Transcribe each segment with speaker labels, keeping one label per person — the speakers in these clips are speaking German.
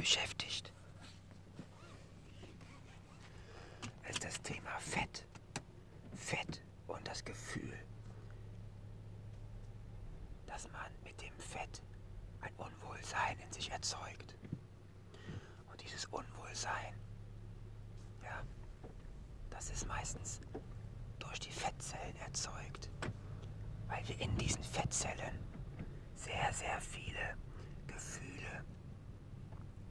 Speaker 1: beschäftigt, ist das Thema Fett. Fett und das Gefühl, dass man mit dem Fett ein Unwohlsein in sich erzeugt. Und dieses Unwohlsein, ja, das ist meistens durch die Fettzellen erzeugt, weil wir in diesen Fettzellen sehr, sehr viele Gefühle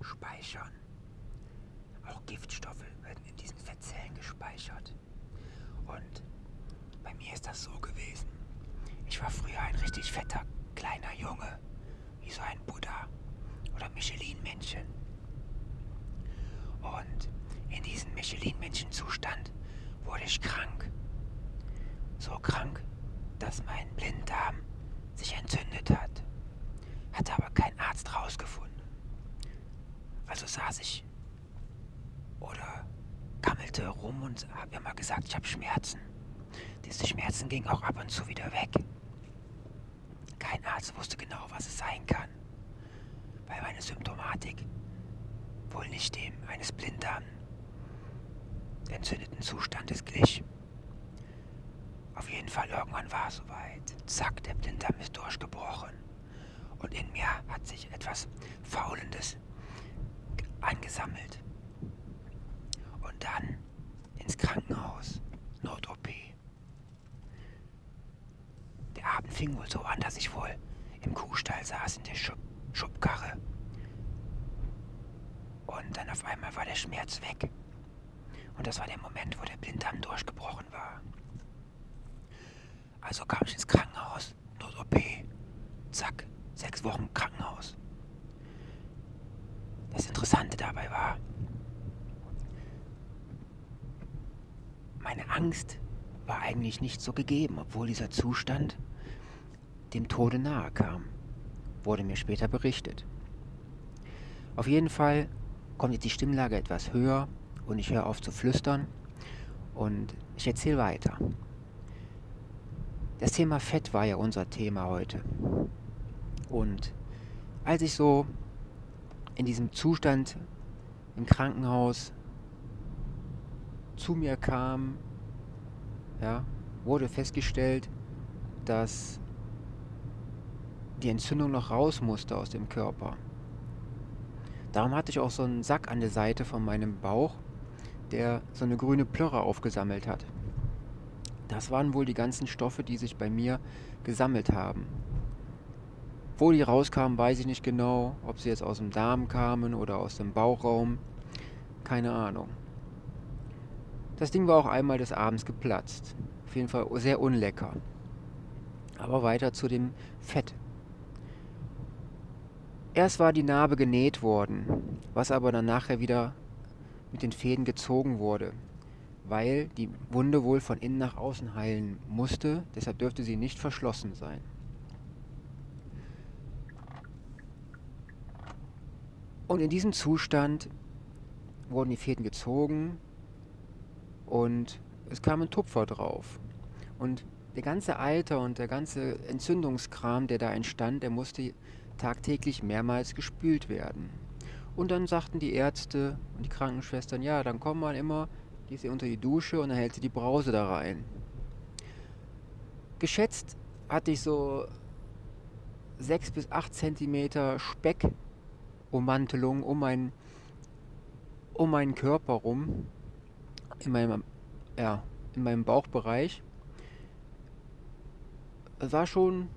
Speaker 1: speichern. Auch Giftstoffe werden in diesen Fettzellen gespeichert. Und bei mir ist das so gewesen. Ich war früher ein richtig fetter kleiner Junge, wie so ein Buddha oder Michelin-Männchen. Und in diesem Michelin-Männchen-Zustand wurde ich krank. So krank, dass mein Blinddarm sich entzündet hat. Hatte aber kein Arzt rausgefunden. Also saß ich oder gammelte rum und habe immer gesagt, ich habe Schmerzen. Diese Schmerzen gingen auch ab und zu wieder weg. Kein Arzt wusste genau, was es sein kann, weil meine Symptomatik wohl nicht dem eines Blinddarm entzündeten Zustandes glich. Auf jeden Fall irgendwann war es soweit. Zack, der Blinddarm ist durchgebrochen. Und in mir hat sich etwas Faulendes angesammelt. Und dann ins Krankenhaus. Not-OP. Der Abend fing wohl so an, dass ich wohl im Kuhstall saß in der Schub Schubkarre. Und dann auf einmal war der Schmerz weg. Und das war der Moment, wo der Blinddarm durchgebrochen war. Also kam ich ins Krankenhaus, Not-OP. Zack, sechs Wochen Krankenhaus. Das Interessante dabei war, meine Angst war eigentlich nicht so gegeben, obwohl dieser Zustand dem Tode nahe kam, wurde mir später berichtet. Auf jeden Fall kommt jetzt die Stimmlage etwas höher und ich höre auf zu flüstern und ich erzähle weiter. Das Thema Fett war ja unser Thema heute. Und als ich so in diesem Zustand im Krankenhaus zu mir kam, ja, wurde festgestellt, dass die Entzündung noch raus musste aus dem Körper. Darum hatte ich auch so einen Sack an der Seite von meinem Bauch, der so eine grüne Plörre aufgesammelt hat. Das waren wohl die ganzen Stoffe, die sich bei mir gesammelt haben. Wo die rauskamen, weiß ich nicht genau, ob sie jetzt aus dem Darm kamen oder aus dem Bauchraum. Keine Ahnung. Das Ding war auch einmal des Abends geplatzt. Auf jeden Fall sehr unlecker. Aber weiter zu dem Fett. Erst war die Narbe genäht worden, was aber dann nachher wieder mit den Fäden gezogen wurde, weil die Wunde wohl von innen nach außen heilen musste, deshalb dürfte sie nicht verschlossen sein. Und in diesem Zustand wurden die Fäden gezogen und es kam ein Tupfer drauf. Und der ganze Alter und der ganze Entzündungskram, der da entstand, der musste tagtäglich mehrmals gespült werden. Und dann sagten die Ärzte und die Krankenschwestern, ja, dann komm mal immer, gehst du unter die Dusche und dann hältst du die Brause da rein. Geschätzt hatte ich so 6 bis 8 Zentimeter Speckummantelung um, mein, um meinen Körper rum, in meinem, ja, in meinem Bauchbereich. War schon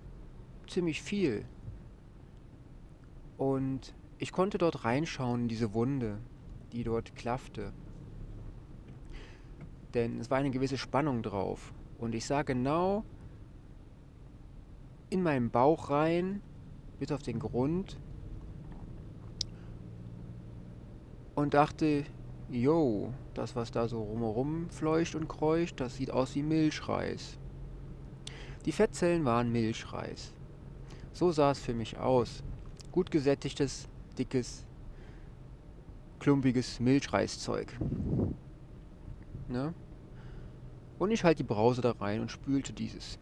Speaker 1: ziemlich viel. Und ich konnte dort reinschauen in diese Wunde, die dort klaffte. Denn es war eine gewisse Spannung drauf. Und ich sah genau in meinen Bauch rein, bis auf den Grund. Und dachte, yo, das was da so rumherum fleucht und kreucht, das sieht aus wie Milchreis. Die Fettzellen waren Milchreis. So sah es für mich aus. Gut gesättigtes, dickes, klumpiges Milchreiszeug. Ne? Und ich halte die Brause da rein und spülte dieses.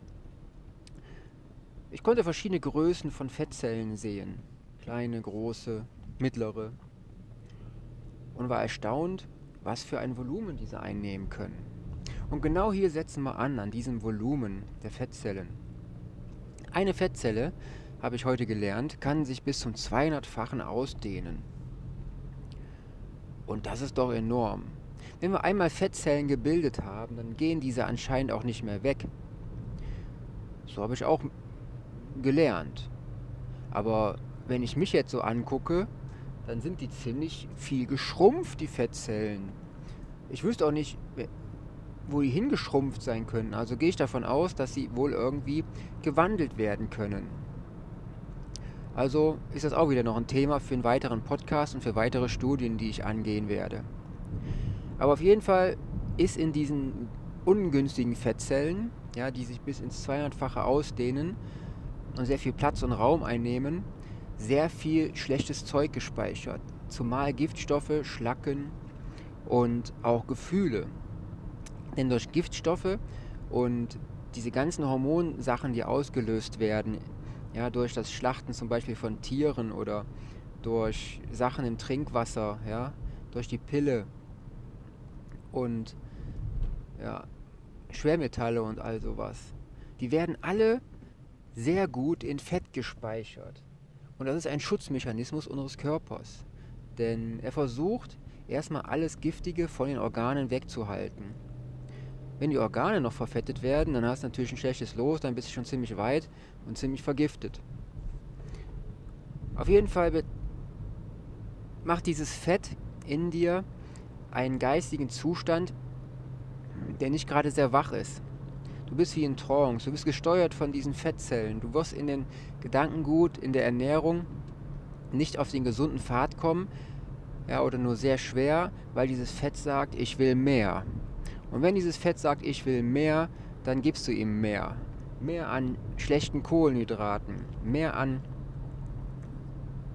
Speaker 1: Ich konnte verschiedene Größen von Fettzellen sehen. Kleine, große, mittlere. Und war erstaunt, was für ein Volumen diese einnehmen können. Und genau hier setzen wir an, an diesem Volumen der Fettzellen. Eine Fettzelle habe ich heute gelernt, kann sich bis zum 200-fachen ausdehnen. Und das ist doch enorm. Wenn wir einmal Fettzellen gebildet haben, dann gehen diese anscheinend auch nicht mehr weg. So habe ich auch gelernt. Aber wenn ich mich jetzt so angucke, dann sind die ziemlich viel geschrumpft, die Fettzellen. Ich wüsste auch nicht, wo die hingeschrumpft sein können. Also gehe ich davon aus, dass sie wohl irgendwie gewandelt werden können. Also ist das auch wieder noch ein Thema für einen weiteren Podcast und für weitere Studien, die ich angehen werde. Aber auf jeden Fall ist in diesen ungünstigen Fettzellen, ja, die sich bis ins 200-fache ausdehnen und sehr viel Platz und Raum einnehmen, sehr viel schlechtes Zeug gespeichert. Zumal Giftstoffe, Schlacken und auch Gefühle. Denn durch Giftstoffe und diese ganzen Hormonsachen, die ausgelöst werden, ja, durch das Schlachten zum Beispiel von Tieren oder durch Sachen im Trinkwasser, ja, durch die Pille, und ja, Schwermetalle und all sowas. Die werden alle sehr gut in Fett gespeichert. Und das ist ein Schutzmechanismus unseres Körpers. Denn er versucht erstmal alles Giftige von den Organen wegzuhalten. Wenn die Organe noch verfettet werden, dann hast du natürlich ein schlechtes Los, dann bist du schon ziemlich weit und ziemlich vergiftet. Auf jeden Fall macht dieses Fett in dir einen geistigen Zustand, der nicht gerade sehr wach ist. Du bist wie in Trance, du bist gesteuert von diesen Fettzellen. Du wirst in den Gedankengut, in der Ernährung nicht auf den gesunden Pfad kommen, ja, oder nur sehr schwer, weil dieses Fett sagt, ich will mehr. Und wenn dieses Fett sagt, ich will mehr, dann gibst du ihm mehr. Mehr an schlechten Kohlenhydraten, mehr an,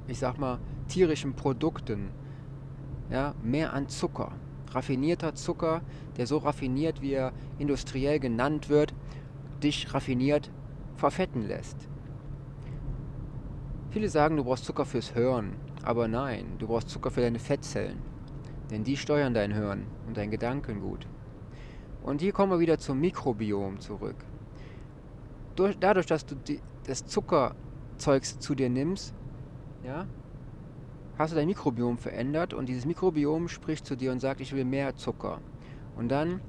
Speaker 1: ich sag mal, tierischen Produkten, ja, mehr an Zucker. Raffinierter Zucker, der so raffiniert, wie er industriell genannt wird, dich raffiniert verfetten lässt. Viele sagen, du brauchst Zucker fürs Hören, aber nein, du brauchst Zucker für deine Fettzellen, denn die steuern dein Hören und dein Gedankengut. Und hier kommen wir wieder zum Mikrobiom zurück. Durch, dadurch, dass du die, das Zuckerzeugs zu dir nimmst, ja, hast du dein Mikrobiom verändert und dieses Mikrobiom spricht zu dir und sagt, ich will mehr Zucker. Und dann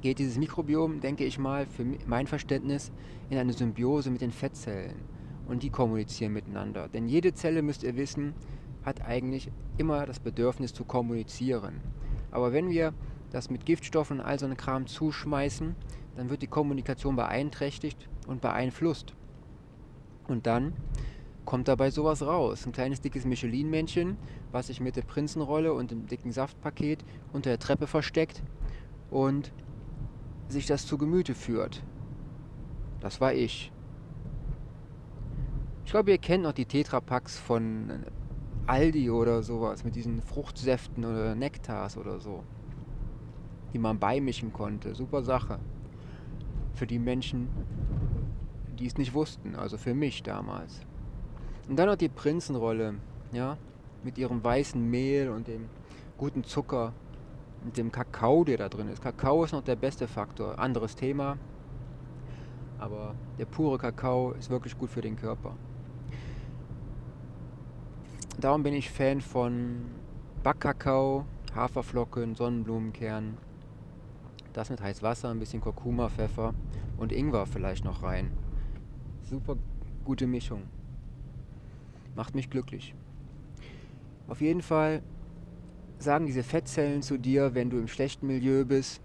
Speaker 1: geht dieses Mikrobiom, denke ich mal, für mein Verständnis in eine Symbiose mit den Fettzellen. Und die kommunizieren miteinander. Denn jede Zelle, müsst ihr wissen, hat eigentlich immer das Bedürfnis zu kommunizieren. Aber wenn wir das mit Giftstoffen und all so einen Kram zuschmeißen, dann wird die Kommunikation beeinträchtigt und beeinflusst. Und dann kommt dabei sowas raus. Ein kleines dickes Michelin-Männchen, was sich mit der Prinzenrolle und dem dicken Saftpaket unter der Treppe versteckt und sich das zu Gemüte führt. Das war ich. Ich glaube, ihr kennt noch die Tetrapacks von Aldi oder sowas mit diesen Fruchtsäften oder Nektars oder so, die man beimischen konnte. Super Sache. Für die Menschen, die es nicht wussten, also für mich damals. Und dann noch die Prinzenrolle, ja, mit ihrem weißen Mehl und dem guten Zucker und dem Kakao, der da drin ist. Kakao ist noch der beste Faktor. Anderes Thema. Aber der pure Kakao ist wirklich gut für den Körper. Darum bin ich Fan von Backkakao, Haferflocken, Sonnenblumenkern. Das mit heißem Wasser, ein bisschen Kurkuma, Pfeffer und Ingwer vielleicht noch rein. Super gute Mischung macht mich glücklich. Auf jeden Fall sagen diese Fettzellen zu dir, wenn du im schlechten Milieu bist,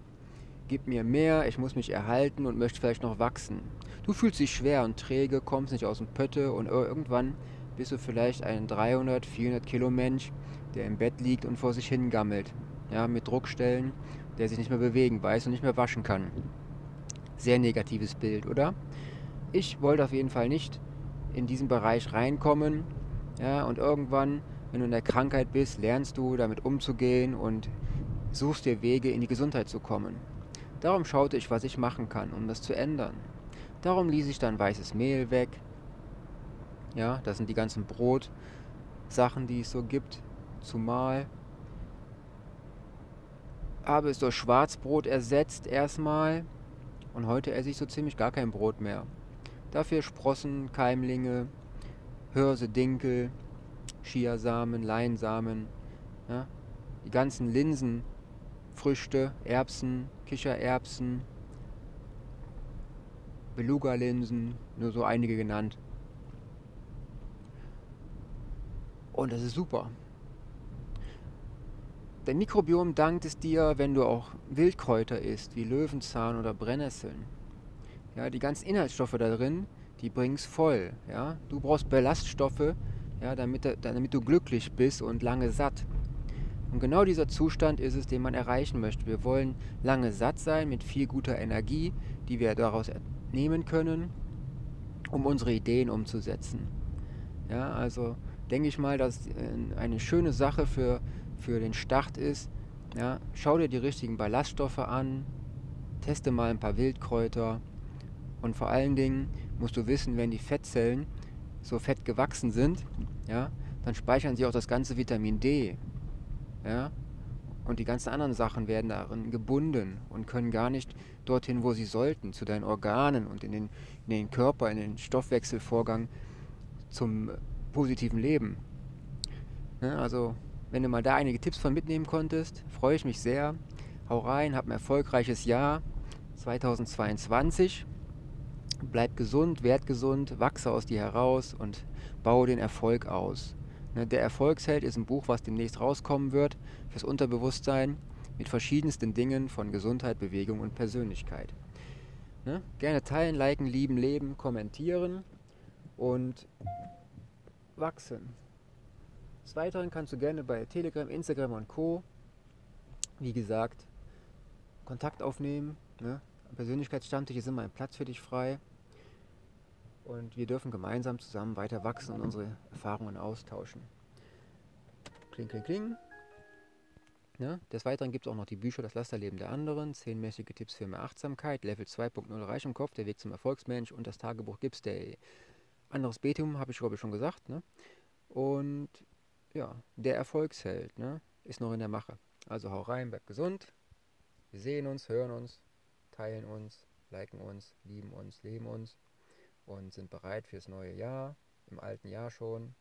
Speaker 1: gib mir mehr, ich muss mich erhalten und möchte vielleicht noch wachsen. Du fühlst dich schwer und träge, kommst nicht aus dem Pötte und irgendwann bist du vielleicht ein 300, 400 Kilo Mensch, der im Bett liegt und vor sich hingammelt. Ja, mit Druckstellen, der sich nicht mehr bewegen weiß und nicht mehr waschen kann. Sehr negatives Bild, oder? Ich wollte auf jeden Fall nicht in diesen Bereich reinkommen ja, und irgendwann, wenn du in der Krankheit bist, lernst du damit umzugehen und suchst dir Wege, in die Gesundheit zu kommen. Darum schaute ich, was ich machen kann, um das zu ändern. Darum ließ ich dann weißes Mehl weg. Ja, das sind die ganzen Brotsachen, die es so gibt, zumal. Habe es durch Schwarzbrot ersetzt erstmal und heute esse ich so ziemlich gar kein Brot mehr. Dafür Sprossen, Keimlinge, Hirse, Dinkel, Chiasamen, Leinsamen, ja, die ganzen Linsenfrüchte, Erbsen, Kichererbsen, Beluga-Linsen, nur so einige genannt. Und das ist super. Dein Mikrobiom dankt es dir, wenn du auch Wildkräuter isst, wie Löwenzahn oder Brennnesseln. Ja, die ganzen Inhaltsstoffe da drin, die bringen es voll. Ja? Du brauchst Ballaststoffe, ja, damit, damit du glücklich bist und lange satt. Und genau dieser Zustand ist es, den man erreichen möchte. Wir wollen lange satt sein mit viel guter Energie, die wir daraus nehmen können, um unsere Ideen umzusetzen. Ja, also denke ich mal, dass eine schöne Sache für für den Start ist, ja, schau dir die richtigen Ballaststoffe an, teste mal ein paar Wildkräuter und vor allen Dingen musst du wissen, wenn die Fettzellen so fett gewachsen sind, ja, dann speichern sie auch das ganze Vitamin D. Ja, und die ganzen anderen Sachen werden darin gebunden und können gar nicht dorthin, wo sie sollten, zu deinen Organen und in den, in den Körper, in den Stoffwechselvorgang zum positiven Leben. Ja, also wenn du mal da einige Tipps von mitnehmen konntest, freue ich mich sehr. Hau rein, hab ein erfolgreiches Jahr 2022. Bleib gesund, werd gesund, wachse aus dir heraus und baue den Erfolg aus. Ne, der Erfolgsheld ist ein Buch, was demnächst rauskommen wird fürs Unterbewusstsein mit verschiedensten Dingen von Gesundheit, Bewegung und Persönlichkeit. Ne? Gerne teilen, liken, lieben, leben, kommentieren und wachsen. Des Weiteren kannst du gerne bei Telegram, Instagram und Co. wie gesagt Kontakt aufnehmen. Ne? Persönlichkeitsstammtisch ist immer ein Platz für dich frei. Und wir dürfen gemeinsam zusammen weiter wachsen und unsere Erfahrungen austauschen. Kling, kling, kling. Ne? Des Weiteren gibt es auch noch die Bücher Das Lasterleben der anderen, 10 mäßige Tipps für mehr Achtsamkeit, Level 2.0 Reich im Kopf, der Weg zum Erfolgsmensch und das Tagebuch Gips Day. Anderes Betium habe ich glaube ich schon gesagt. Ne? Und ja, der Erfolgsheld, ne, ist noch in der Mache. Also hau rein, bleib gesund. Wir sehen uns, hören uns, teilen uns, liken uns, lieben uns, leben uns und sind bereit fürs neue Jahr, im alten Jahr schon,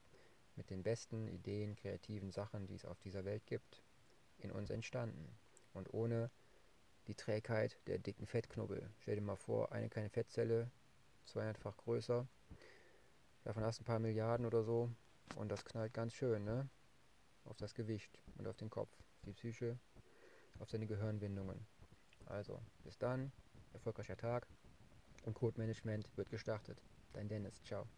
Speaker 1: mit den besten Ideen, kreativen Sachen, die es auf dieser Welt gibt, in uns entstanden. Und ohne die Trägheit der dicken Fettknubbel. Stell dir mal vor, eine kleine Fettzelle, zweihundertfach größer. Davon hast du ein paar Milliarden oder so. Und das knallt ganz schön, ne? Auf das Gewicht und auf den Kopf, die Psyche, auf seine Gehirnwindungen. Also, bis dann, erfolgreicher Tag und Code Management wird gestartet. Dein Dennis, ciao.